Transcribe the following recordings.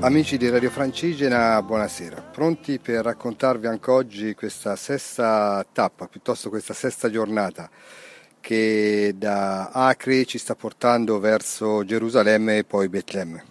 Amici di Radio Francigena, buonasera. Pronti per raccontarvi anche oggi questa sesta tappa, piuttosto questa sesta giornata che da Acre ci sta portando verso Gerusalemme e poi Betlemme.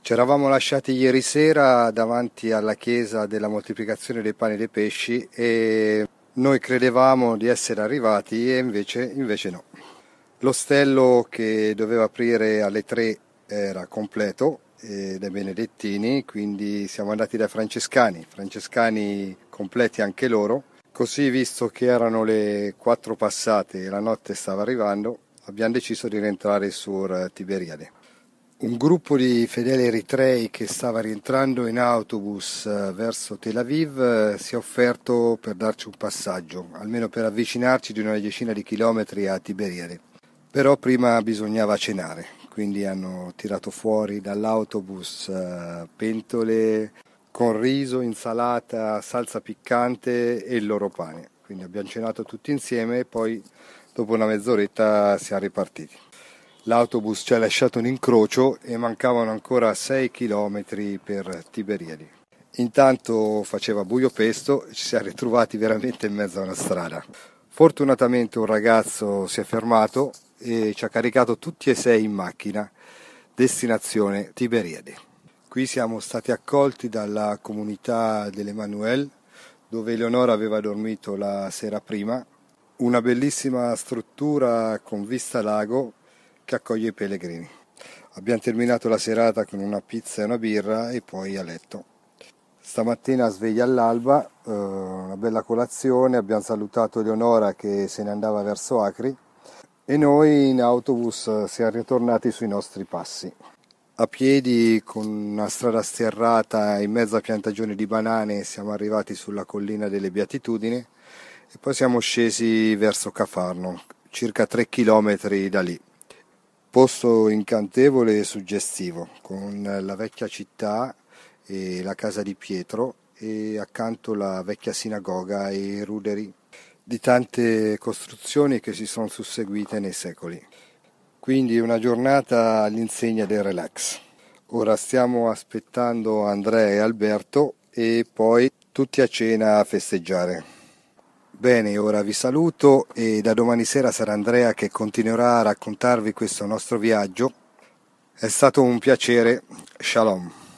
Ci eravamo lasciati ieri sera davanti alla chiesa della moltiplicazione dei pani e dei pesci e noi credevamo di essere arrivati e invece, invece no. L'ostello che doveva aprire alle tre era completo eh, dai Benedettini, quindi siamo andati dai Francescani, Francescani completi anche loro. Così, visto che erano le quattro passate e la notte stava arrivando, abbiamo deciso di rientrare su Tiberiade. Un gruppo di fedeli eritrei che stava rientrando in autobus eh, verso Tel Aviv eh, si è offerto per darci un passaggio, almeno per avvicinarci di una decina di chilometri a Tiberiade. Però prima bisognava cenare quindi hanno tirato fuori dall'autobus uh, pentole con riso, insalata, salsa piccante e il loro pane. Quindi abbiamo cenato tutti insieme e poi dopo una mezz'oretta siamo ripartiti. L'autobus ci ha lasciato un incrocio e mancavano ancora 6 km per Tiberiadi. Intanto faceva buio pesto e ci siamo ritrovati veramente in mezzo a una strada. Fortunatamente un ragazzo si è fermato e ci ha caricato tutti e sei in macchina, destinazione Tiberiade. Qui siamo stati accolti dalla comunità dell'Emanuel, dove Eleonora aveva dormito la sera prima, una bellissima struttura con vista lago che accoglie i pellegrini. Abbiamo terminato la serata con una pizza e una birra e poi a letto. Stamattina sveglia all'alba, eh, una bella colazione, abbiamo salutato Eleonora che se ne andava verso Acri e noi in autobus siamo ritornati sui nostri passi. A piedi con una strada sterrata in mezzo a piantagioni di banane siamo arrivati sulla collina delle Beatitudini e poi siamo scesi verso Cafarno, circa 3 km da lì. Posto incantevole e suggestivo, con la vecchia città e la casa di Pietro e accanto la vecchia sinagoga e i ruderi di tante costruzioni che si sono susseguite nei secoli. Quindi una giornata all'insegna del relax. Ora stiamo aspettando Andrea e Alberto e poi tutti a cena a festeggiare. Bene, ora vi saluto e da domani sera sarà Andrea che continuerà a raccontarvi questo nostro viaggio. È stato un piacere. Shalom.